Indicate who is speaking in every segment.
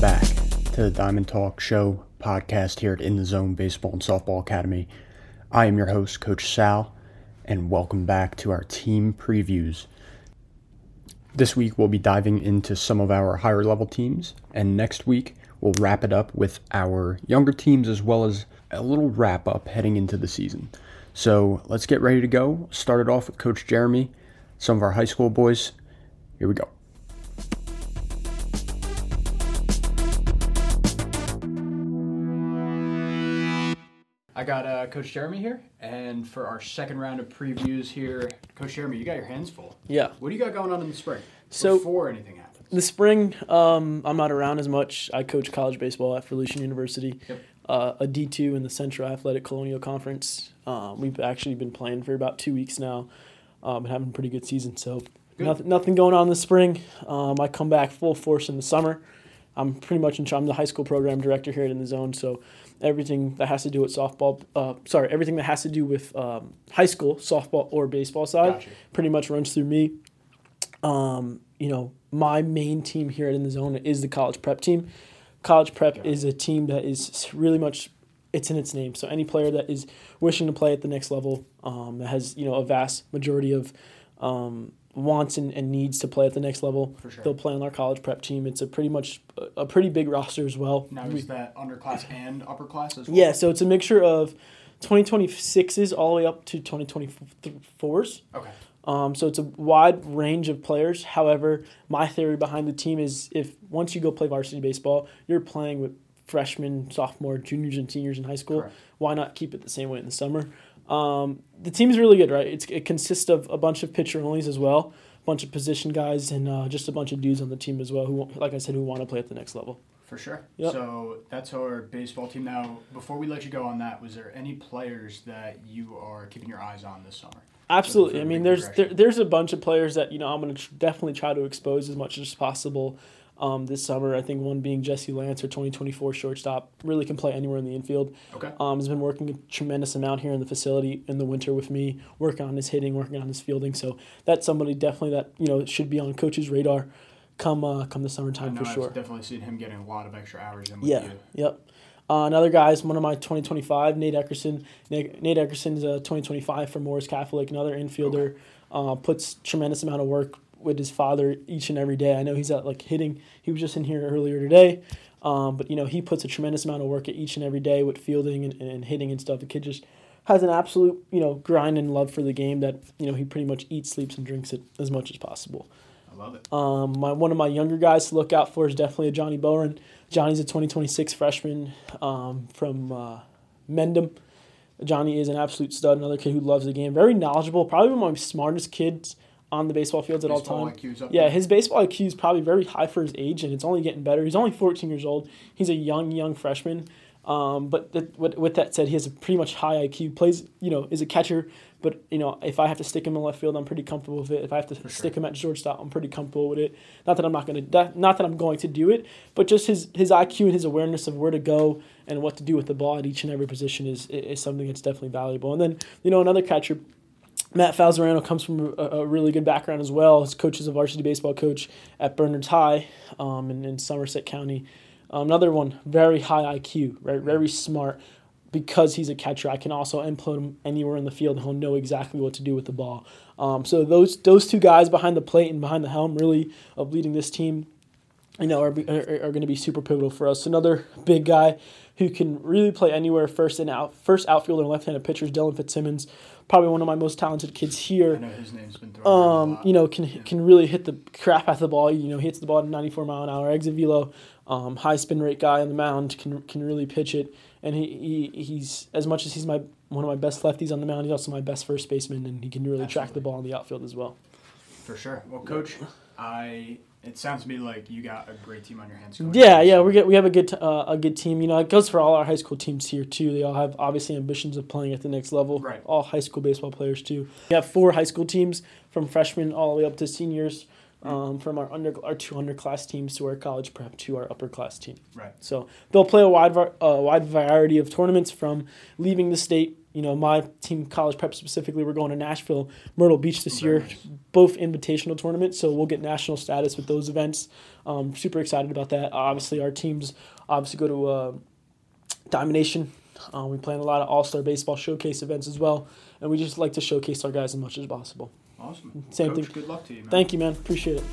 Speaker 1: back to the Diamond Talk Show podcast here at In the Zone Baseball and Softball Academy. I am your host, Coach Sal, and welcome back to our team previews. This week we'll be diving into some of our higher level teams, and next week we'll wrap it up with our younger teams as well as a little wrap up heading into the season. So let's get ready to go. Started off with Coach Jeremy, some of our high school boys. Here we go. I got uh, Coach Jeremy here, and for our second round of previews here, Coach Jeremy, you got your hands full.
Speaker 2: Yeah.
Speaker 1: What do you got going on in the spring?
Speaker 2: So-
Speaker 1: before anything happens.
Speaker 2: The spring, um, I'm not around as much. I coach college baseball at Felician University,
Speaker 1: Yep.
Speaker 2: uh, a D2 in the Central Athletic Colonial Conference. Um, we've actually been playing for about two weeks now um, and having a pretty good season. So nothing, nothing going on in the spring. Um, I come back full force in the summer. I'm pretty much in charge. I'm the high school program director here at In the Zone. So everything that has to do with softball, uh, sorry, everything that has to do with um, high school, softball or baseball side,
Speaker 1: Gotcha.
Speaker 2: pretty much runs through me. Um, you know, my main team here at In the Zone is the college prep team. College prep
Speaker 1: Got
Speaker 2: is a team that is really much it's in its name. So any player that is wishing to play at the next level, um, that has you know a vast majority of um, wants and, and needs to play at the next level,
Speaker 1: For sure.
Speaker 2: they'll play on our college prep team. It's a pretty much a, a pretty big roster as well.
Speaker 1: Now,
Speaker 2: We-
Speaker 1: is that underclass and upper class as well?
Speaker 2: yeah, so it's a mixture of 2026s all the way up to 2024s.
Speaker 1: Okay.
Speaker 2: Um, so it's a wide range of players. However, my theory behind the team is if once you go play varsity baseball, you're playing with freshmen, sophomore, juniors, and seniors in high school.
Speaker 1: Correct.
Speaker 2: Why not keep it the same way in the summer? Um, the team's really good, right? It's, it consists of a bunch of pitcher onlys as well, a bunch of position guys, and uh, just a bunch of dudes on the team as well who, like I said, who want to play at the next level.
Speaker 1: For sure.
Speaker 2: Yep.
Speaker 1: So that's our baseball team. Now, before we let you go on that, was there any players that you are keeping your eyes on this summer?
Speaker 2: Absolutely. I mean, there's there, there's a bunch of players that you know I'm going to tr- definitely try to expose as much as possible um, this summer. I think one being Jesse Lancer, 2024 shortstop, really can play anywhere in the infield.
Speaker 1: Okay.
Speaker 2: Um, has been working a tremendous amount here in the facility in the winter with me, working on his hitting, working on his fielding. So that's somebody definitely that you know should be on coach's radar come uh, come the summertime for
Speaker 1: I've
Speaker 2: sure.
Speaker 1: definitely seen him getting a lot of extra hours in with
Speaker 2: Yeah.
Speaker 1: you.
Speaker 2: Yep. Uh, another guy is one of my 2025, Nate Eckerson. Nate, Nate is a 2025 for Morris Catholic, another infielder. Uh, puts tremendous amount of work with his father each and every day. I know he's at like hitting. He was just in here earlier today, um, but you know he puts a tremendous amount of work at each and every day with fielding and, and hitting and stuff. The kid just has an absolute you know grind and love for the game that you know he pretty much eats, sleeps, and drinks it as much as possible.
Speaker 1: I love it.
Speaker 2: Um, my one of my younger guys to look out for is definitely a Johnny Bowen. Johnny's a 2026 freshman um, from uh, Mendham. Johnny is an absolute stud, another kid who loves the game, very knowledgeable, probably one of my smartest kids on the baseball fields at
Speaker 1: Baseball
Speaker 2: all time.
Speaker 1: IQ's up
Speaker 2: Yeah,
Speaker 1: there.
Speaker 2: his baseball IQ is probably very high for his age, and it's only getting better. He's only 14 years old. He's a young, young freshman. Um, but th- with, with that said, he has a pretty much high IQ. Plays, you know, is a catcher. But you know, if I have to stick him in left field, I'm pretty comfortable with it. If I have to stick him at shortstop, I'm pretty comfortable with it. Not that I'm not gonna, that, not that I'm going to do it, but just his his IQ and his awareness of where to go and what to do with the ball at each and every position is is something that's definitely valuable. And then you know, another catcher Matt Falzarano comes from a, a really good background as well. His coach is a varsity baseball coach at Bernards High um, in, in Somerset County. Um, another one, very high IQ, right, very smart. Because he's a catcher, I can also input him anywhere in the field, and he'll know exactly what to do with the ball. Um, so those those two guys behind the plate and behind the helm, really of leading this team, you know, are, are, are going to be super pivotal for us. Another big guy who can really play anywhere, first and out, first outfielder and left-handed pitchers, Dylan Fitzsimmons, probably one of my most talented kids here
Speaker 1: I know his name's been thrown
Speaker 2: um, you know, can can really hit the crap out of the ball. You know, he hits the ball at 94 mile an hour exit velo, um, high spin rate guy on the mound can can really pitch it. And he, he he's as much as he's my one of my best lefties on the mound, he's also my best first baseman, and he can really track the ball in the outfield as well.
Speaker 1: For sure. Well, coach, I it sounds to me like you got a great team on your hands.
Speaker 2: Yeah, yeah, we get we have a good uh, a good team. You know, it goes for all our high school teams here too. They all have obviously ambitions of playing at the next level.
Speaker 1: Right.
Speaker 2: All high school baseball players too. We have four high school teams from freshmen all the way up to seniors. Um, from our under our two underclass teams to our college prep to our upper class team.
Speaker 1: Right.
Speaker 2: So they'll play a wide var- a wide variety of tournaments from leaving the state you know, my team, college prep specifically, we're going to Nashville, Myrtle Beach this
Speaker 1: Very
Speaker 2: year,
Speaker 1: nice.
Speaker 2: both invitational tournaments. So we'll get national status with those events. Um, super excited about that. Obviously, our teams obviously go to uh, Diamond Nation. Um, we plan a lot of All Star Baseball showcase events as well, and we just like to showcase our guys as much as possible.
Speaker 1: Awesome.
Speaker 2: Same
Speaker 1: Coach,
Speaker 2: thing.
Speaker 1: Good luck to you, man.
Speaker 2: Thank you, man. Appreciate it.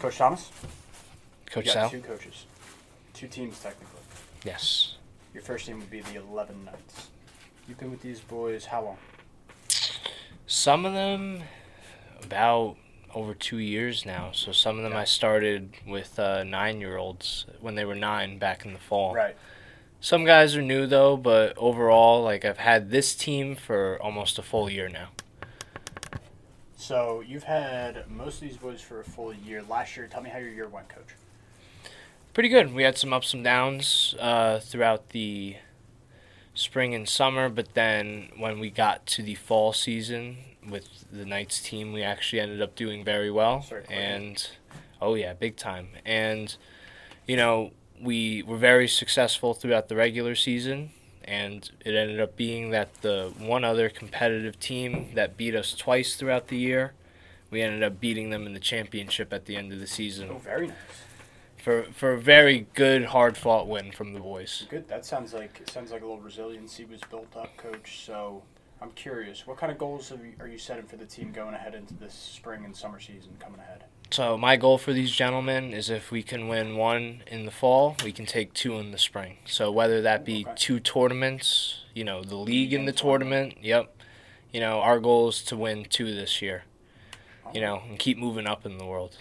Speaker 1: Coach Thomas.
Speaker 3: Coach
Speaker 1: you got
Speaker 3: Sal?
Speaker 1: two coaches, two teams technically.
Speaker 3: Yes.
Speaker 1: Your first team would be the Eleven Knights. You've been with these boys how long?
Speaker 3: Some of them about over two years now. So some of them I started with uh, nine year olds when they were nine back in the fall.
Speaker 1: Right.
Speaker 3: Some guys are new though, but overall, like I've had this team for almost a full year now.
Speaker 1: So you've had most of these boys for a full year. Last year, tell me how your year went, Coach.
Speaker 3: Pretty good. We had some ups and downs uh, throughout the spring and summer, but then when we got to the fall season with the Knights team, we actually ended up doing very well.
Speaker 1: Clicking.
Speaker 3: And oh yeah, big time. And you know, we were very successful throughout the regular season, and it ended up being that the one other competitive team that beat us twice throughout the year, we ended up beating them in the championship at the end of the season
Speaker 1: Oh, very nice.
Speaker 3: For for a very good, hard fought win from the boys.
Speaker 1: Good. That sounds like sounds like a little resiliency was built up, Coach. So I'm curious, what kind of goals you, are you setting for the team going ahead into this spring and summer season coming ahead?
Speaker 3: So my goal for these gentlemen is if we can win one in the fall, we can take two in the spring. So whether that be
Speaker 1: Okay.
Speaker 3: two tournaments, you know, the league in the tournament, yep. You know, our goal is to win two this year. You know, and keep moving up in the world.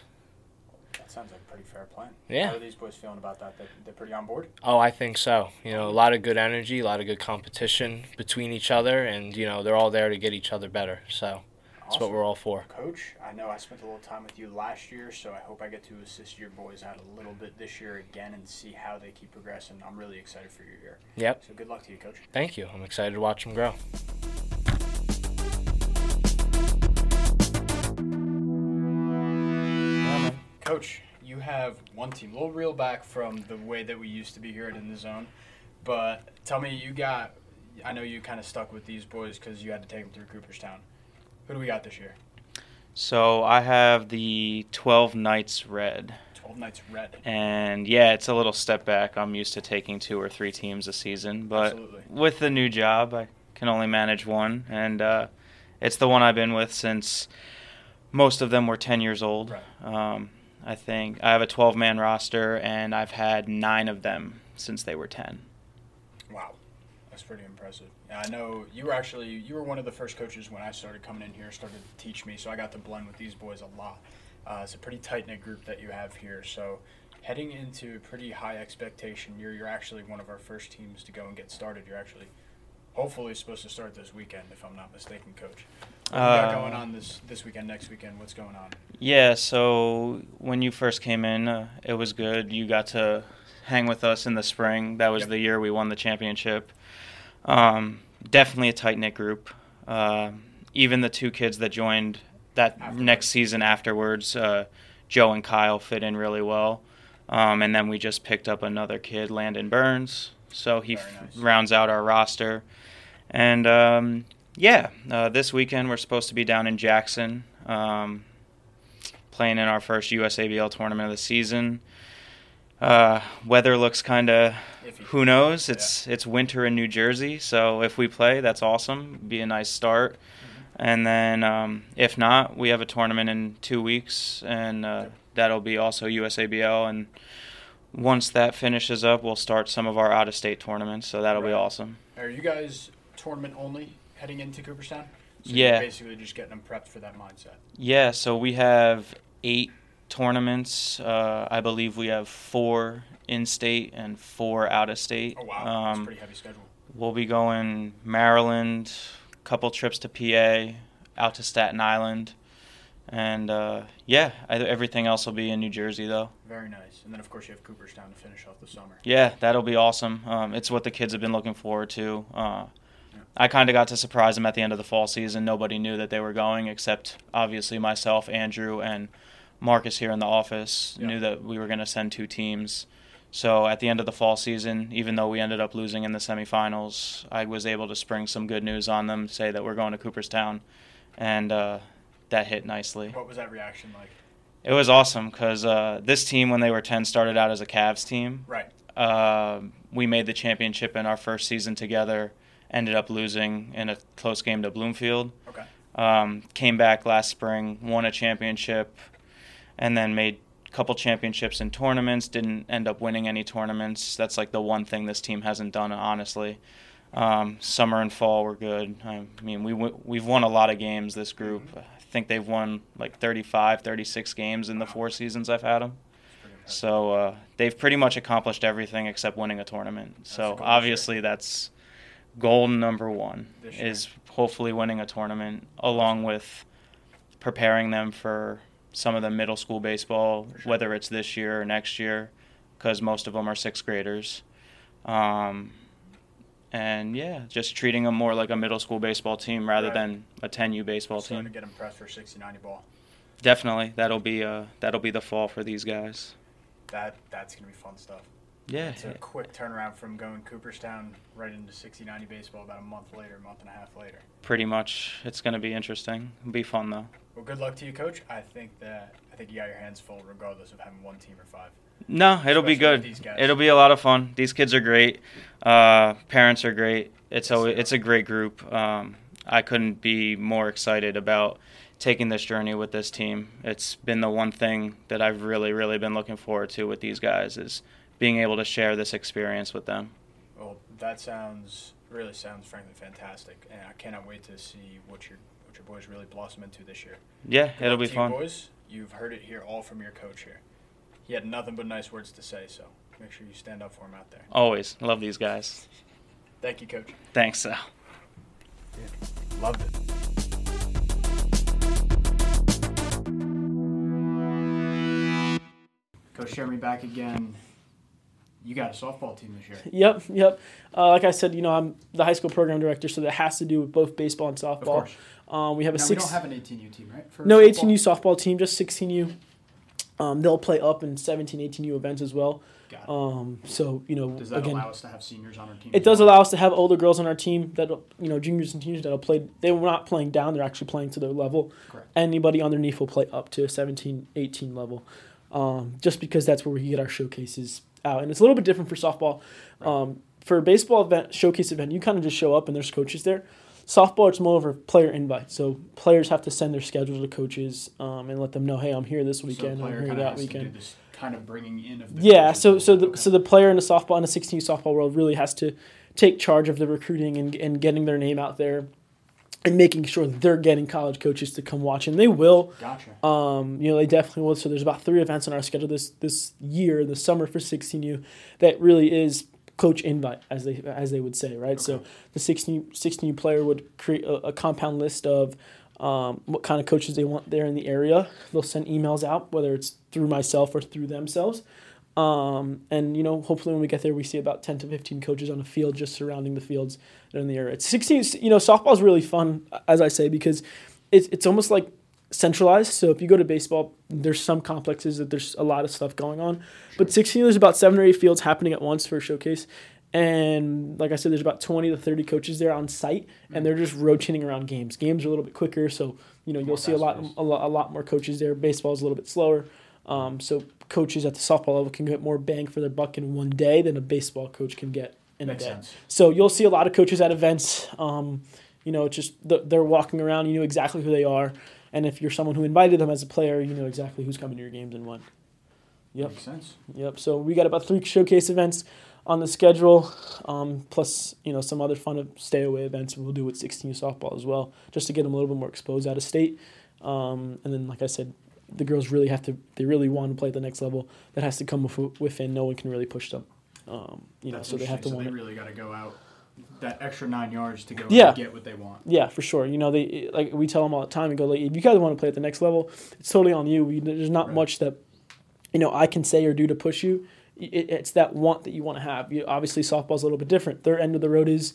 Speaker 1: That sounds like a pretty fair plan.
Speaker 3: Yeah.
Speaker 1: How are these boys feeling about that? They, they're pretty on board.
Speaker 3: Oh, I think so. You know, a lot of good energy, a lot of good competition between each other, and you know, they're all there to get each other better. So that's what we're all for.
Speaker 1: Coach, I know I spent a little time with you last year, so I hope I get to assist your boys out a little bit this year again and see how they keep progressing. I'm really excited for your year.
Speaker 3: Yep.
Speaker 1: So good luck to you, Coach.
Speaker 3: Thank you. I'm excited to watch them grow.
Speaker 1: Coach, you have one team. A little reel back from the way that we used to be here at In the Zone, but tell me, you got. I know you kind of stuck with these boys because you had to take them through Cooperstown. Who do we got this year?
Speaker 4: So I have the 12 Knights Red.
Speaker 1: 12 Knights Red.
Speaker 4: And yeah, it's a little step back. I'm used to taking two or three teams a season, but
Speaker 1: Absolutely.
Speaker 4: with the new job, I can only manage one, and uh, it's the one I've been with since most of them were 10 years old.
Speaker 1: Right.
Speaker 4: Um, I think I have a 12 man roster, and I've had nine of them since they were 10.
Speaker 1: Wow, that's pretty impressive. Yeah, I know you were actually you were one of the first coaches when I started coming in here, started to teach me, so I got to blend with these boys a lot. Uh, it's a pretty tight knit group that you have here. So heading into a pretty high expectation year, you're actually one of our first teams to go and get started. You're actually hopefully supposed to start this weekend, if I'm not mistaken, Coach. What do you got
Speaker 4: Uh,
Speaker 1: going on this this weekend, next weekend? What's going on?
Speaker 4: Yeah, so when you first came in, uh, it was good. You got to hang with us in the spring. That was
Speaker 1: Yep.
Speaker 4: the year we won the championship. Um, definitely a tight knit group. Uh, even the two kids that joined that
Speaker 1: Afterwards.
Speaker 4: next season afterwards, uh, Joe and Kyle, fit in really well. Um, and then we just picked up another kid, Landon Burns. So he
Speaker 1: Very
Speaker 4: f- rounds out our roster. And um, yeah, uh, this weekend we're supposed to be down in Jackson. Um, playing in our first USABL tournament of the season. Uh, weather looks kind of who knows. It's it's winter in New Jersey, so if we play, that's awesome. Be a nice start. And then um, if not, we have a tournament in two weeks, and uh, that'll be also USABL. And once that finishes up, we'll start some of our out of state tournaments. So that'll be awesome.
Speaker 1: Are you guys tournament only heading into Cooperstown? So
Speaker 4: Yeah.
Speaker 1: Basically just getting them prepped for that mindset.
Speaker 4: Yeah, so we have eight tournaments. Uh, I believe we have four in state and four out of state.
Speaker 1: Oh wow, that's a
Speaker 4: Um,
Speaker 1: pretty heavy schedule.
Speaker 4: we'll be going Maryland, couple trips to PA, out to Staten Island, and uh, yeah, I, everything else will be in New Jersey though.
Speaker 1: Very nice. And then of course you have Cooperstown to finish off the summer.
Speaker 4: Yeah, that'll be awesome. Um, it's what the kids have been looking forward to. Uh, I kind of got to surprise them at the end of the fall season. Nobody knew that they were going except obviously myself, Andrew, and Marcus here in the office
Speaker 1: Yeah.
Speaker 4: knew that we were going to send two teams. So at the end of the fall season, even though we ended up losing in the semifinals, I was able to spring some good news on them, say that we're going to Cooperstown, and uh, that hit nicely.
Speaker 1: What was that reaction like?
Speaker 4: It was awesome because uh, this team, when they were 10, started out as a Cavs team.
Speaker 1: Right.
Speaker 4: Uh, we made the championship in our first season together, ended up losing in a close game to Bloomfield.
Speaker 1: Okay.
Speaker 4: Um, came back last spring, won a championship, and then made a couple championships in tournaments. Didn't end up winning any tournaments. That's like the one thing this team hasn't done, honestly. Um, summer and fall were good. I mean, we w- we've won a lot of games. This group, I think they've won like 35, 36 games in the four seasons I've had them. So uh, they've pretty much accomplished everything except winning a tournament.
Speaker 1: the
Speaker 4: so obviously that's goal number one is hopefully winning a tournament along with preparing them for some of the middle school baseball,
Speaker 1: sure.
Speaker 4: whether it's this year or next year, because most of them are sixth graders. Um, and yeah, just treating them more like a middle school baseball team rather
Speaker 1: Right.
Speaker 4: than a 10U baseball team.
Speaker 1: to get impressed for 60-90 ball.
Speaker 4: Definitely, that'll be uh, that'll be the fall for these guys.
Speaker 1: That that's gonna be fun stuff.
Speaker 4: Yeah,
Speaker 1: It's a quick turnaround from going Cooperstown right into 60-90 baseball about a month later, a month and a half later.
Speaker 4: pretty much. It's going to be interesting. It'll be fun though.
Speaker 1: Well, good luck to you, coach. I think that I think you got your hands full, regardless of having one team or five.
Speaker 4: No, it'll be
Speaker 1: Especially with
Speaker 4: good. It'll be a lot of fun. These kids are great. Uh, parents are great. It's always, it's a great group. Um, I couldn't be more excited about taking this journey with this team. It's been the one thing that I've really, really been looking forward to with these guys is being able to share this experience with them.
Speaker 1: Well, that sounds really sounds frankly fantastic, and I cannot wait to see what your what your boys really blossom into this year.
Speaker 4: Yeah,
Speaker 1: Good
Speaker 4: it'll be
Speaker 1: to you
Speaker 4: fun.
Speaker 1: boys. You've heard it here all from your coach here. He had nothing but nice words to say, so make sure you stand up for him out there.
Speaker 4: Always love these guys.
Speaker 1: Thank you, coach.
Speaker 4: Thanks, Sal.
Speaker 1: Loved it. Coach Jeremy back again. You got a softball team this year.
Speaker 2: Yep, yep. Uh, like I said, you know, I'm the high school program director, so that has to do with both baseball and
Speaker 1: Of
Speaker 2: softball.
Speaker 1: course.
Speaker 2: Um, we have a
Speaker 1: Now, we
Speaker 2: six.
Speaker 1: don't have an 18U team, right? For
Speaker 2: no
Speaker 1: softball?
Speaker 2: 18U softball team, just 16U. Um, they'll play up in 17, 18U events as well.
Speaker 1: Got it.
Speaker 2: Um, so you know,
Speaker 1: Does that
Speaker 2: again,
Speaker 1: allow us to have seniors on our team?
Speaker 2: it does allow us to have older girls on our team that you know juniors and seniors that'll play. They were not playing down; they're actually playing to their level.
Speaker 1: Correct.
Speaker 2: Anybody underneath will play up to a 17, 18 level, um, just because that's where we get our showcases out, and it's a little bit different for softball. Um, for a baseball event, showcase event, you kind of just show up and there's coaches there. Softball, it's more of a player invite, so players have to send their schedule to coaches um, and let them know, hey, I'm here this weekend,
Speaker 1: the
Speaker 2: I'm here that weekend.
Speaker 1: kind of bringing in of the
Speaker 2: Yeah, so so the
Speaker 1: Okay.
Speaker 2: so the player in the softball in the 16 softball world really has to take charge of the recruiting and, and getting their name out there and making sure they're getting college coaches to come watch and they will.
Speaker 1: Gotcha.
Speaker 2: um, you know they definitely will. So there's about three events on our schedule this this year the summer for 16u that really is coach invite as they as they would say right? So the 16 16u player would create a, a compound list of um, what kind of coaches they want there in the area. They'll send emails out whether it's through myself or through themselves um, and you know, hopefully when we get there, we see about ten to fifteen coaches on the field, just surrounding the fields that in the area. It's sixteen. You know, softball is really fun, as I say, because it's it's almost like centralized. So if you go to baseball, there's some complexes that there's a lot of stuff going on, but sixteen there's about seven or eight fields happening at once for a showcase. And like I said, there's about 20 to 30 coaches there on site, and they're just rotating around games. Games are a little bit quicker, so you know you'll see a lot, a lot, a lot more coaches there. Baseball is a little bit slower, um, so coaches at the softball level can get more bang for their buck in one day than a baseball coach can get in
Speaker 1: Makes
Speaker 2: a day.
Speaker 1: sense.
Speaker 2: So you'll see a lot of coaches at events. Um, you know, it's just th- they're walking around. You know exactly who they are, and if you're someone who invited them as a player, you know exactly who's coming to your games and when. Yep.
Speaker 1: Makes sense.
Speaker 2: Yep. So we got about three showcase events on the schedule, um, plus you know some other fun stay away events we'll do with 16 softball as well, just to get them a little bit more exposed out of state. Um, and then, like I said, the girls really have to. They really want to play at the next level. That has to come within. No one can really push them. Um, you know, so they have to
Speaker 1: interesting.
Speaker 2: want.
Speaker 1: So they really got to go out that extra nine yards to go
Speaker 2: Yeah.
Speaker 1: and get what they want.
Speaker 2: Yeah, for sure. You know, they like we tell them all the time. and go like, if you guys want to play at the next level, it's totally on you. We, there's not
Speaker 1: Right.
Speaker 2: much that you know I can say or do to push you. It, it's that want that you want to have. You, obviously, softball's a little bit different. Their end of the road is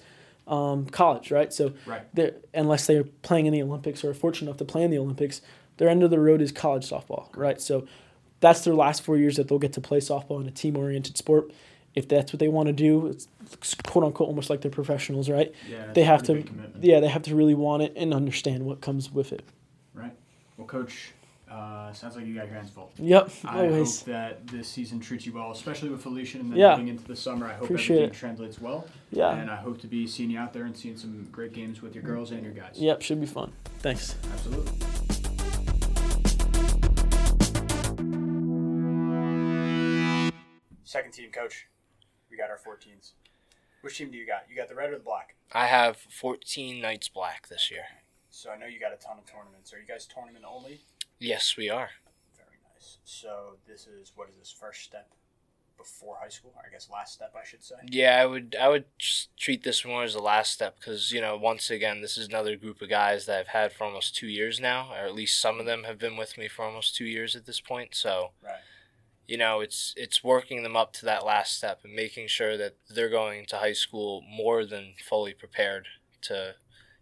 Speaker 2: um, college, right? So
Speaker 1: Right.
Speaker 2: they're unless they're playing in the Olympics or are fortunate enough to play in the Olympics, their end of the road is college softball, right? So that's their last four years that they'll get to play softball in a team oriented sport. If that's what they want to do, it's quote unquote almost like they're professionals, right?
Speaker 1: Yeah,
Speaker 2: they have to, yeah, they have to really want it and understand what comes with it.
Speaker 1: Right. Well, coach, uh, sounds like you got your hands full.
Speaker 2: Yep,
Speaker 1: I
Speaker 2: always.
Speaker 1: hope that this season treats you well, especially with Felician and then
Speaker 2: Yeah.
Speaker 1: moving into the summer. I hope
Speaker 2: Appreciate
Speaker 1: everything
Speaker 2: it.
Speaker 1: translates well.
Speaker 2: Yeah.
Speaker 1: And I hope to be seeing you out there and seeing some great games with your girls and your guys.
Speaker 2: Yep, should be fun. Thanks.
Speaker 1: Absolutely. Second team, coach. We got our 14s. Which team do you got? You got the red or the black?
Speaker 3: I have 14 Knights Black this year.
Speaker 1: So I know you got a ton of tournaments. Are you guys tournament only?
Speaker 3: Yes, we are.
Speaker 1: Very nice. So this is what is this first step before high school? I guess last step, I should say.
Speaker 3: Yeah, I would I would treat this more as the last step because you know once again this is another group of guys that I've had for almost two years now, or at least some of them have been with me for almost two years at this point. So
Speaker 1: Right.
Speaker 3: You know it's it's working them up to that last step and making sure that they're going to high school more than fully prepared to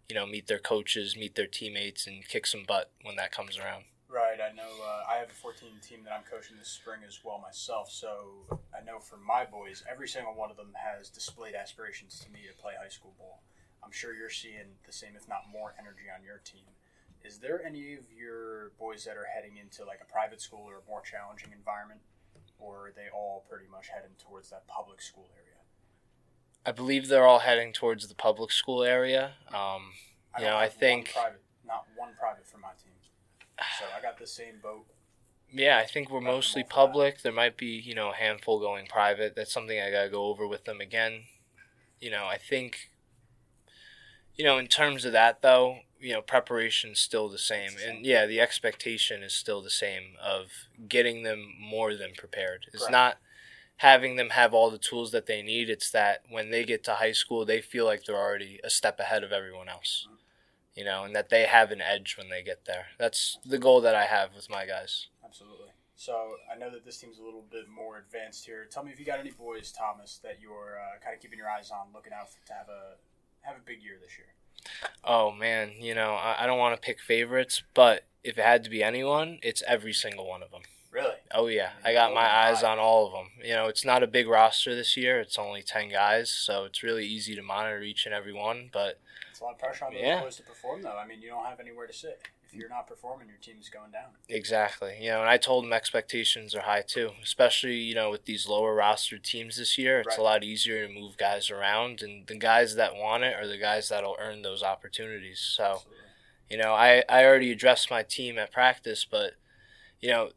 Speaker 3: you know meet their coaches, meet their teammates, and kick some butt when that comes around.
Speaker 1: Right. I know. Uh, I have a 14 team that I'm coaching this spring as well myself. So I know for my boys, every single one of them has displayed aspirations to me to play high school ball. I'm sure you're seeing the same, if not more, energy on your team. Is there any of your boys that are heading into like a private school or a more challenging environment, or are they all pretty much heading towards that public school area?
Speaker 3: I believe they're all heading towards the public school area. Um,
Speaker 1: I
Speaker 3: You know, I
Speaker 1: have one
Speaker 3: think-
Speaker 1: private, not one private for my team. So I got the same boat.
Speaker 3: Yeah, I think we're mostly
Speaker 1: that.
Speaker 3: public. There might be, you know, a handful going private. That's something I gotta go over with them again. You know, I think, you know, in terms of that though, you know, preparation's still the same, and yeah, the expectation is still the same of getting them more than prepared. It's
Speaker 1: Correct.
Speaker 3: not having them have all the tools that they need. It's that when they get to high school, they feel like they're already a step ahead of everyone else. You know, and that they have an edge when they get there. That's the goal that I have with my guys.
Speaker 1: Absolutely. So I know that this team's a little bit more advanced here. Tell me if you got any boys, Thomas, that you're uh, kind of keeping your eyes on, looking out for, to have a have a big year this year.
Speaker 3: Oh man, you know, I, I don't want to pick favorites, but if it had to be anyone, it's every single one of them.
Speaker 1: Really?
Speaker 3: Oh yeah, I got oh my eyes on all of them. You know, it's not a big roster this year. It's only 10 guys, so it's really easy to monitor each and every one, but
Speaker 1: It's a lot of pressure on those
Speaker 3: Yeah.
Speaker 1: boys to perform, though. I mean, you don't have anywhere to sit. You're not performing, your team's going down.
Speaker 3: exactly. You know, and I told them expectations are high too, especially, you know, with these lower roster teams this year. It's
Speaker 1: Right.
Speaker 3: a lot easier to move guys around and the guys that want it are the guys that'll earn those opportunities. So,
Speaker 1: Absolutely.
Speaker 3: You know, I, I already addressed my team at practice, but, you know,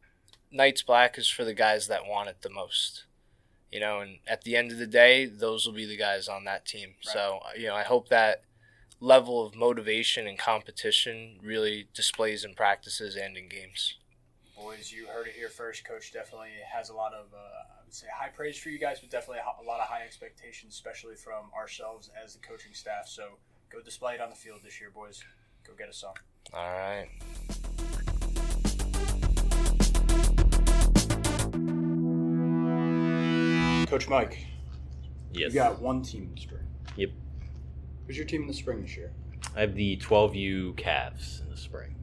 Speaker 3: Knights Black is for the guys that want it the most. You know, and at the end of the day, those will be the guys on that team. So, you know, I hope that level of motivation and competition really displays in practices and in games.
Speaker 1: Boys, you heard it here first. Coach definitely has a lot of, uh, I would say, high praise for you guys, but definitely a lot of high expectations, especially from ourselves as the coaching staff. So go display it on the field this year, boys. Go get us some.
Speaker 3: All right.
Speaker 1: Coach Mike,
Speaker 5: Yes.
Speaker 1: you got one team in the spring.
Speaker 5: Yep.
Speaker 1: Who's your team in the spring this year?
Speaker 5: I have the 12U Cavs in the spring.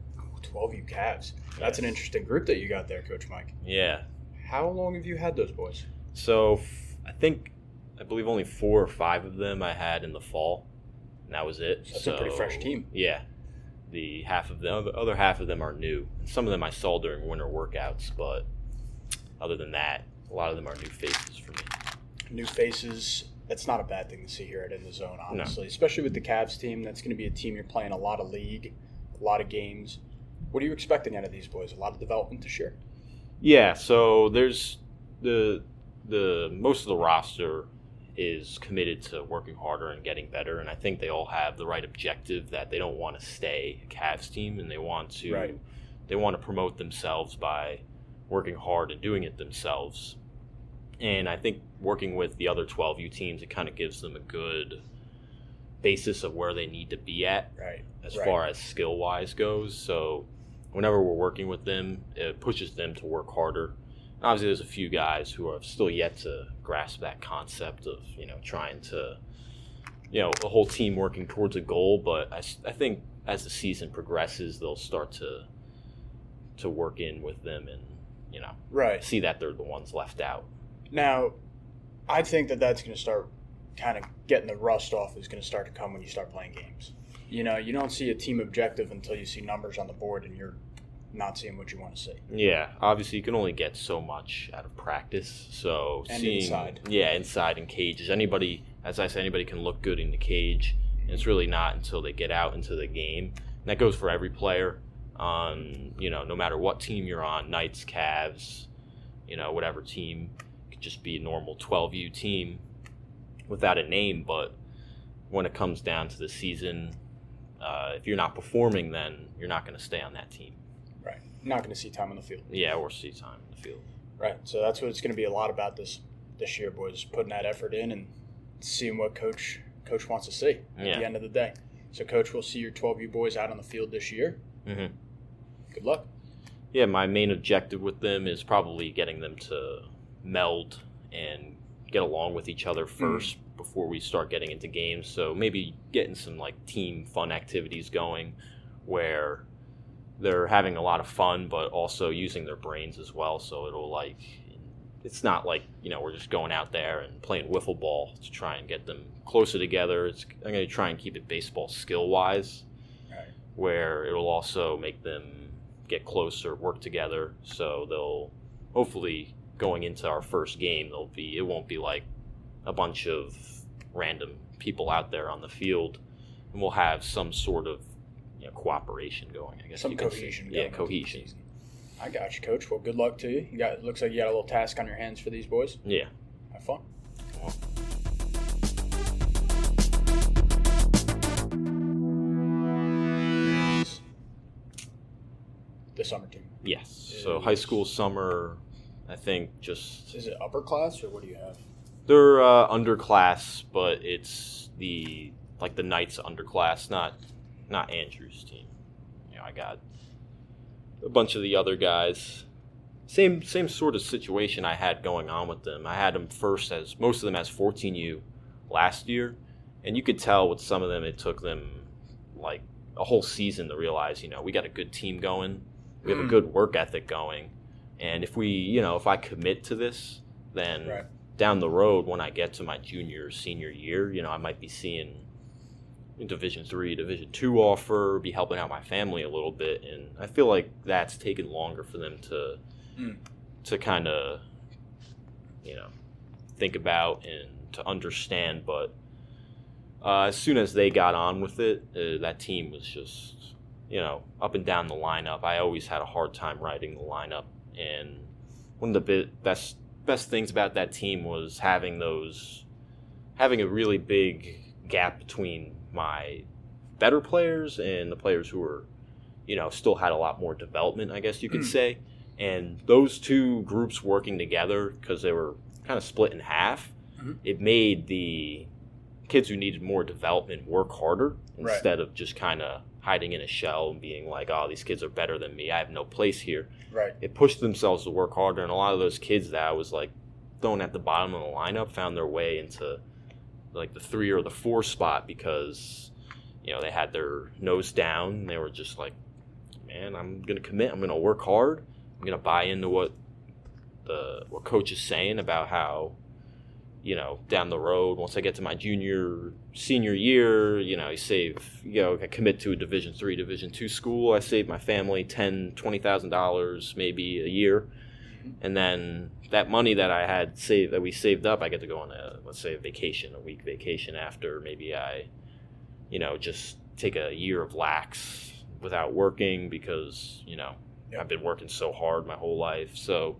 Speaker 1: 12 U Cavs. That's an interesting group that you got there, Coach Mike.
Speaker 5: Yeah.
Speaker 1: How long have you had those boys?
Speaker 5: So f- I think, I believe only four or five of them I had in the fall. And that was it.
Speaker 1: That's a pretty fresh team.
Speaker 5: Yeah. The half of them, the other half of them are new. And Some of them I saw during winter workouts, but other than that, a lot of them are new faces for me.
Speaker 1: New faces. That's not a bad thing to see here at In the Zone, honestly. Especially with the Cavs team. That's going to be a team you're playing a lot of league, a lot of games. What are you expecting out of these boys? A lot of development this year?
Speaker 5: Yeah, so there's the the most of the roster is committed to working harder and getting better, and I think they all have the right objective that they don't want to stay a Cavs team and they want to
Speaker 1: Right.
Speaker 5: they want to promote themselves by working hard and doing it themselves. And I think working with the other 12U teams, it kind of gives them a good basis of where they need to be at
Speaker 1: Right.
Speaker 5: as
Speaker 1: Right.
Speaker 5: far as skill wise goes. So whenever we're working with them, it pushes them to work harder. And Obviously, there's a few guys who are still yet to grasp that concept of you know trying to you know a whole team working towards a goal. But I think as the season progresses, they'll start to to work in with them and you know,
Speaker 1: Right.
Speaker 5: see that they're the ones left out.
Speaker 1: Now, I think that that's going to start kind of getting the rust off is going to start to come when you start playing games. You know, you don't see a team objective until you see numbers on the board and you're not seeing what you want to see.
Speaker 5: Yeah, obviously you can only get so much out of practice. So
Speaker 1: And
Speaker 5: seeing,
Speaker 1: inside.
Speaker 5: yeah, inside in cages. Anybody, as I said, anybody can look good in the cage. And it's really not until they get out into the game. And that goes for every player. On you know, no matter what team you're on, Knights, Cavs, you know, whatever team, could just be a normal 12U team without a name. But when it comes down to the season, uh, if you're not performing, then you're not going to stay on that team.
Speaker 1: Right. Not going to see time on the field.
Speaker 5: Yeah, or see time in the field.
Speaker 1: Right. So that's what it's going to be a lot about this this year, boys. Putting that effort in and seeing what coach coach wants to see at
Speaker 5: Yeah.
Speaker 1: the end of the day. So, coach, we'll see your 12U boys out on the field this year.
Speaker 5: Mm-hmm.
Speaker 1: Good luck.
Speaker 5: Yeah, my main objective with them is probably getting them to meld and get along with each other hmm. first before we start getting into games. So maybe getting some like team fun activities going where they're having a lot of fun but also using their brains as well. So it'll like it's not like, you know, we're just going out there and playing wiffle ball to try and get them closer together. It's I'm going to try and keep it baseball skill wise
Speaker 1: Right.
Speaker 5: where it'll also make them get closer, work together. So they'll hopefully going into our first game, they'll be it won't be like a bunch of random people out there on the field, and we'll have some sort of you know, cooperation going. I guess
Speaker 1: Some cohesion.
Speaker 5: Yeah, cohesion.
Speaker 1: I got you, coach. Well, good luck to you. You got looks like you got a little task on your hands for these boys.
Speaker 5: Yeah.
Speaker 1: Have fun. The summer team.
Speaker 5: Yes. So high school summer, I think just
Speaker 1: Is it upper class or what do you have?
Speaker 5: They're uh, underclass, but it's the like the Knights underclass, not not Andrew's team. You know, I got a bunch of the other guys. Same same sort of situation I had going on with them. I had them first as most of them as 14U last year, and you could tell with some of them it took them like a whole season to realize, you know, we got a good team going, we have a
Speaker 1: Mm.
Speaker 5: good work ethic going, and if we, you know, if I commit to this, then
Speaker 1: Right.
Speaker 5: down the road when I get to my junior or senior year, you know, I might be seeing Division three, Division two offer, be helping out my family a little bit, and I feel like that's taken longer for them to
Speaker 1: Mm.
Speaker 5: to kind of you know think about and to understand. But uh, as soon as they got on with it, uh, that team was just you know up and down the lineup. I always had a hard time writing the lineup, and one of the best best things about that team was having those having a really big gap between my better players and the players who were you know still had a lot more development i guess you could
Speaker 1: Mm.
Speaker 5: say and those two groups working together because they were kind of split in half
Speaker 1: Mhm.
Speaker 5: it made the kids who needed more development work harder
Speaker 1: Right.
Speaker 5: instead of just kind of hiding in a shell and being like oh these kids are better than me. I have no place here.
Speaker 1: Right.
Speaker 5: it pushed themselves to work harder and a lot of those kids that I was like thrown at the bottom of the lineup found their way into like the three or the four spot because you know they had their nose down. They were just like man i'm gonna commit. I'm gonna work hard. I'm gonna buy into what the what coach is saying about how you know down the road once i get to my junior senior year you know i save you know i commit to a division three division two school. I save my family ten twenty thousand dollars maybe a year. And then that money that i had saved that we saved up i get to go on a let's say a vacation a week vacation after maybe i you know just take a year of lax without working because you know
Speaker 1: Yep.
Speaker 5: i've been working so hard my whole life. So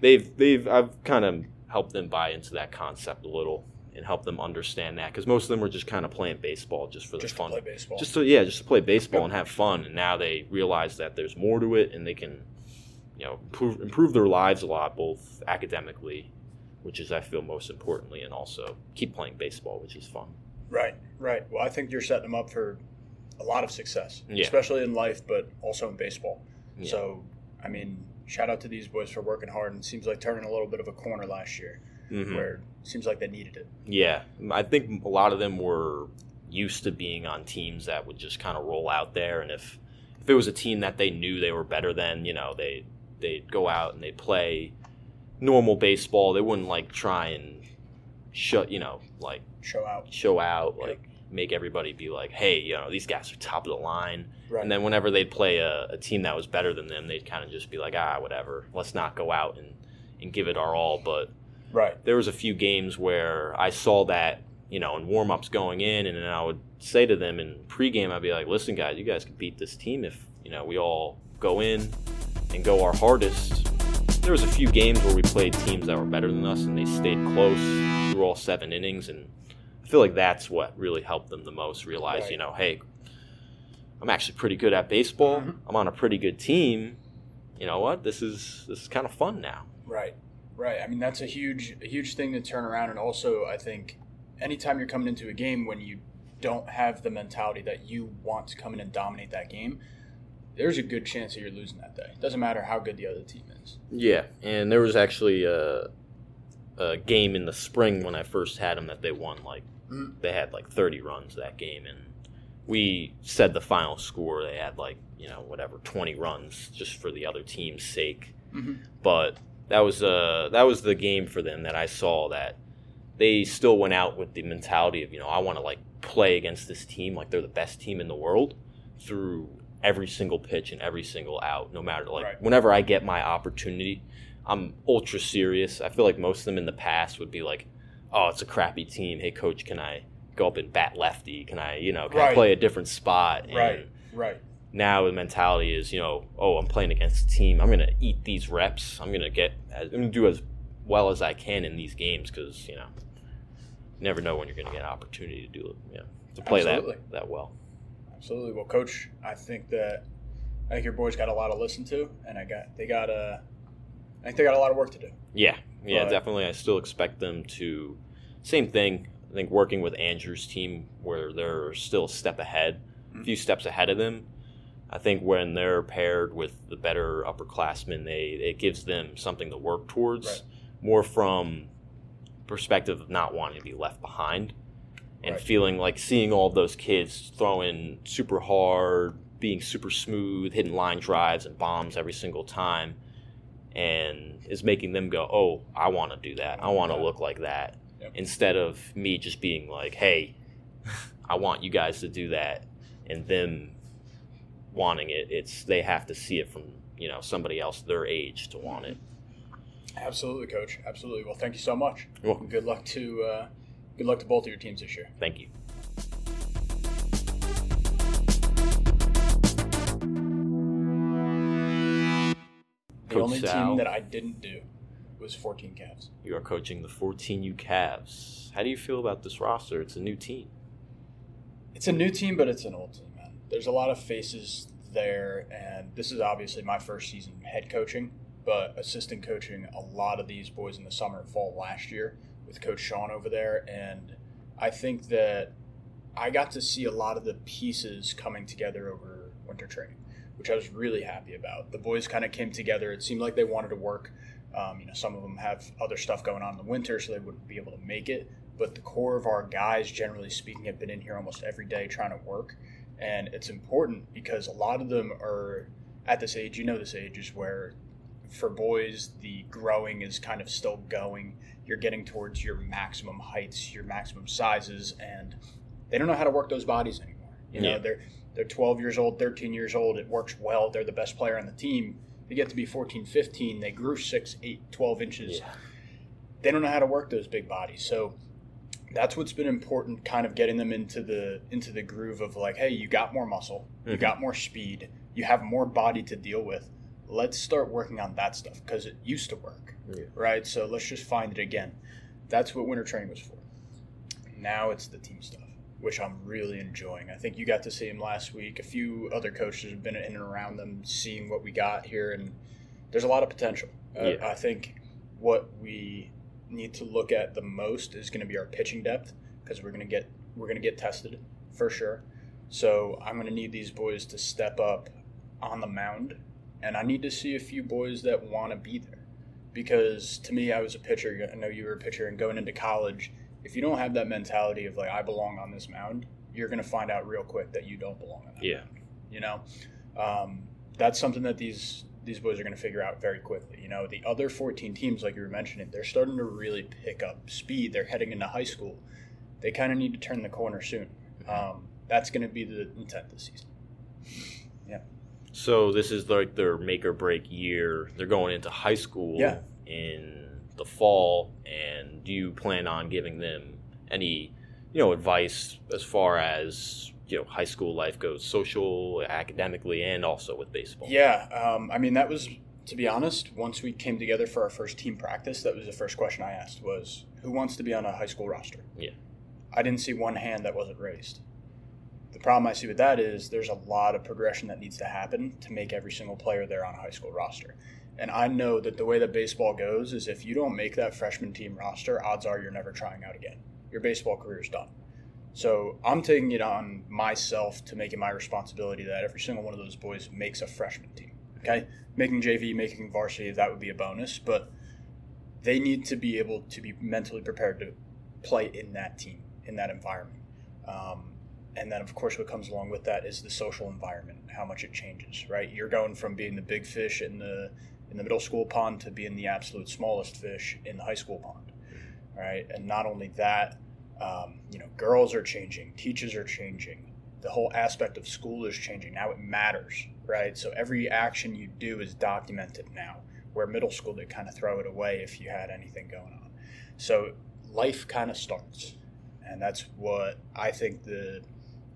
Speaker 5: they've they've I've kind of helped them buy into that concept a little and help them understand that because most of them were just kind of playing baseball just for the
Speaker 1: Just to
Speaker 5: fun,
Speaker 1: play baseball.
Speaker 5: just to yeah, just to play baseball and have fun. And now they realize that there's more to it, and they can you know improve improve their lives a lot, both academically, which is I feel most importantly, and also keep playing baseball, which is fun.
Speaker 1: Right, right. Well, I think you're setting them up for a lot of success,
Speaker 5: Yeah.
Speaker 1: especially in life, but also in baseball.
Speaker 5: Yeah.
Speaker 1: So, I mean, shout out to these boys for working hard and seems like turning a little bit of a corner last year
Speaker 5: Mhm.
Speaker 1: where it seems like they needed it.
Speaker 5: Yeah, I think a lot of them were used to being on teams that would just kind of roll out there, and if if it was a team that they knew they were better than, you know, they they'd go out and they'd play normal baseball. They wouldn't like try and shut, you know, like
Speaker 1: Show out.
Speaker 5: show out, like make everybody be like, hey, you know, these guys are top of the line.
Speaker 1: Right.
Speaker 5: And then whenever they'd play a, a team that was better than them, they'd kind of just be like, ah, whatever. Let's not go out and, and give it our all. But
Speaker 1: right.
Speaker 5: there was a few games where I saw that, you know, in warm ups going in, and then I would say to them in pregame, I'd be like, listen, guys, you guys can beat this team if, you know, we all go in and go our hardest. There was a few games where we played teams that were better than us, and they stayed close through all seven innings, and feel like that's what really helped them the most. Realize,
Speaker 1: Right.
Speaker 5: you know, hey, I'm actually pretty good at baseball.
Speaker 1: Mhm.
Speaker 5: I'm on a pretty good team. You know what? This is this is kind of fun now.
Speaker 1: Right, right. I mean, that's a huge, a huge thing to turn around. And also, I think anytime you're coming into a game when you don't have the mentality that you want to come in and dominate that game, there's a good chance that you're losing that day. It Doesn't matter how good the other team is.
Speaker 5: Yeah, and there was actually a, a game in the spring when I first had them that they won. Like. They had like 30 runs that game, and we said the final score. They had like you know whatever 20 runs just for the other team's sake.
Speaker 1: Mhm.
Speaker 5: But that was uh that was the game for them that I saw that they still went out with the mentality of you know I want to like play against this team like they're the best team in the world through every single pitch and every single out no matter like
Speaker 1: Right.
Speaker 5: whenever I get my opportunity I'm ultra serious I feel like most of them in the past would be like oh it's a crappy team hey coach can I go up and bat lefty can I you know can I play a different spot And
Speaker 1: Right, right.
Speaker 5: now the mentality is, you know, oh, I'm playing against a team. I'm going to eat these reps. I'm going to get, I'm going to do as well as I can in these games because, you know, you never know when you're going to get an opportunity to do it, you know, to play
Speaker 1: Absolutely.
Speaker 5: that that well.
Speaker 1: Absolutely. Well, coach, I think that I think your boys got a lot to listen to, and I got they got a, I think they got a lot of work to do.
Speaker 5: Yeah, yeah,
Speaker 1: But-
Speaker 5: definitely. I still expect them to, same thing. I think working with Andrew's team where they're still a step ahead, a few mm-hmm. steps ahead of them. I think when they're paired with the better upperclassmen, they it gives them something to work towards,
Speaker 1: Right.
Speaker 5: more from perspective of not wanting to be left behind, and
Speaker 1: Right.
Speaker 5: feeling like seeing all of those kids throwing super hard, being super smooth, hitting line drives and bombs every single time, and is making them go, "Oh, I want to do that. I want to
Speaker 1: Yeah.
Speaker 5: look like that."
Speaker 1: Yep.
Speaker 5: Instead of me just being like, "Hey, I want you guys to do that," and them wanting it. It's they have to see it from you know somebody else their age to want it.
Speaker 1: Absolutely, coach. Absolutely. Well, thank you so much.
Speaker 5: You're welcome.
Speaker 1: Good luck to uh, good luck to both of your teams this year.
Speaker 5: Thank you.
Speaker 1: The
Speaker 5: Coach
Speaker 1: only
Speaker 5: Sal.
Speaker 1: team that I didn't do was 14 Cavs.
Speaker 5: You are coaching the 14U Cavs. How do you feel about this roster? It's a new team.
Speaker 1: It's a new team, but it's an old team, man. There's a lot of faces there, and this is obviously my first season head coaching, but assistant coaching a lot of these boys in the summer and fall last year with Coach Sean over there, and I think that I got to see a lot of the pieces coming together over winter training, which I was really happy about. The boys kind of came together. It seemed like they wanted to work. Um, you know, some of them have other stuff going on in the winter, so they wouldn't be able to make it. But the core of our guys, generally speaking, have been in here almost every day trying to work. And it's important because a lot of them are at this age, you know, this age is where for boys, the growing is kind of still going. You're getting towards your maximum heights, your maximum sizes, and they don't know how to work those bodies anymore. You know,
Speaker 5: Yeah.
Speaker 1: they're they're 12 years old, 13 years old. It works well. They're the best player on the team. They get to be 14, 15. They grew 6, 8, 12 inches.
Speaker 5: Yeah.
Speaker 1: They don't know how to work those big bodies. So that's what's been important kind of getting them into the into the groove of like hey you got more muscle you
Speaker 5: Mhm.
Speaker 1: got more speed you have more body to deal with let's start working on that stuff because it used to work
Speaker 5: Yeah.
Speaker 1: right so let's just find it again that's what winter training was for now it's the team stuff which i'm really enjoying i think you got to see him last week a few other coaches have been in and around them seeing what we got here and there's a lot of potential uh, i think what we need to look at the most is going to be our pitching depth because we're going to get we're going to get tested for sure. So I'm going to need these boys to step up on the mound, and I need to see a few boys that want to be there. Because to me, I was a pitcher. I know you were a pitcher, and going into college, if you don't have that mentality of like I belong on this mound, you're going to find out real quick that you don't belong on that
Speaker 5: Yeah.
Speaker 1: mound. You know, um, that's something that these these boys are going to figure out very quickly. You know, the other 14 teams, like you were mentioning, they're starting to really pick up speed. They're heading into high school. They kind of need to turn the corner soon. Um, that's going to be the intent this season. Yeah.
Speaker 5: So this is like their make or break year. They're going into high school
Speaker 1: Yeah.
Speaker 5: in the fall, and do you plan on giving them any, you know, advice as far as you know high school life goes, social, academically, and also with baseball?
Speaker 1: Yeah, um, I mean that was to be honest. Once we came together for our first team practice, that was the first question I asked was, "Who wants to be on a high school roster?"
Speaker 5: Yeah.
Speaker 1: I didn't see one hand that wasn't raised. The problem I see with that is there's a lot of progression that needs to happen to make every single player there on a high school roster. And I know that the way that baseball goes is if you don't make that freshman team roster, odds are you're never trying out again. Your baseball career is done. So I'm taking it on myself to make it my responsibility that every single one of those boys makes a freshman team. Okay, making JV, making varsity, that would be a bonus, but they need to be able to be mentally prepared to play in that team, in that environment. Um, and then, of course, what comes along with that is the social environment, how much it changes. Right, you're going from being the big fish in the in the middle school pond to being the absolute smallest fish in the high school pond. Right, and not only that um, you know, girls are changing, teachers are changing, the whole aspect of school is changing. Now it matters, right? So every action you do is documented now. Where middle school, they kind of throw it away if you had anything going on. So life kind of starts, and that's what I think the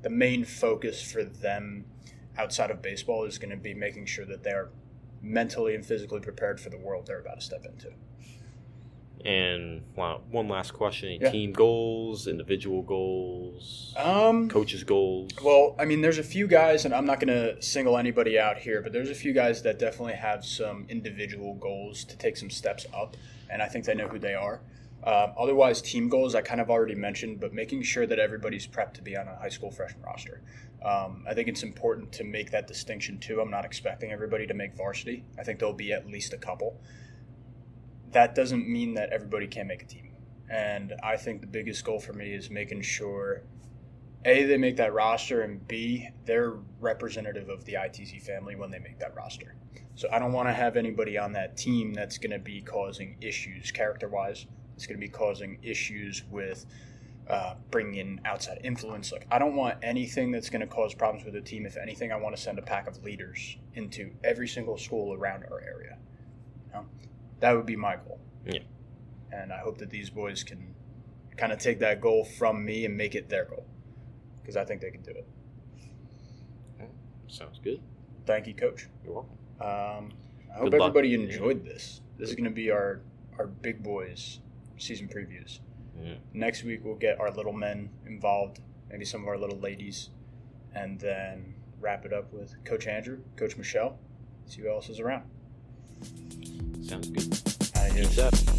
Speaker 1: the main focus for them outside of baseball is going to be making sure that they're mentally and physically prepared for the world they're about to step into.
Speaker 5: And one last question:
Speaker 1: Yeah.
Speaker 5: team goals, individual goals,
Speaker 1: Um,
Speaker 5: coaches' goals?
Speaker 1: Well, I mean, there's a few guys, and I'm not going to single anybody out here, but there's a few guys that definitely have some individual goals to take some steps up, and I think they know who they are. Um, otherwise, team goals I kind of already mentioned, but making sure that everybody's prepped to be on a high school freshman roster. Um, I think it's important to make that distinction too. I'm not expecting everybody to make varsity. I think there'll be at least a couple. That doesn't mean that everybody can make a team. And I think the biggest goal for me is making sure a, they make that roster, and B, they're representative of the ITZ family when they make that roster. So I don't want to have anybody on that team that's going to be causing issues character wise. It's going to be causing issues with uh, bringing in outside influence. Like, I don't want anything that's going to cause problems with the team. If anything, I want to send a pack of leaders into every single school around our area. You know? That would be my goal.
Speaker 5: Yeah.
Speaker 1: And I hope that these boys can kind of take that goal from me and make it their goal because I think they can do it.
Speaker 5: Sounds good.
Speaker 1: Thank you, Coach.
Speaker 5: You're welcome.
Speaker 1: Um, I hope
Speaker 5: luck.
Speaker 1: everybody enjoyed this. This is going to be our our big boys season previews.
Speaker 5: Yeah.
Speaker 1: Next week we'll get our little men involved, maybe some of our little ladies, and then wrap it up with Coach Andrew, Coach Michelle. See who else is around.
Speaker 5: Sounds good. Peace out.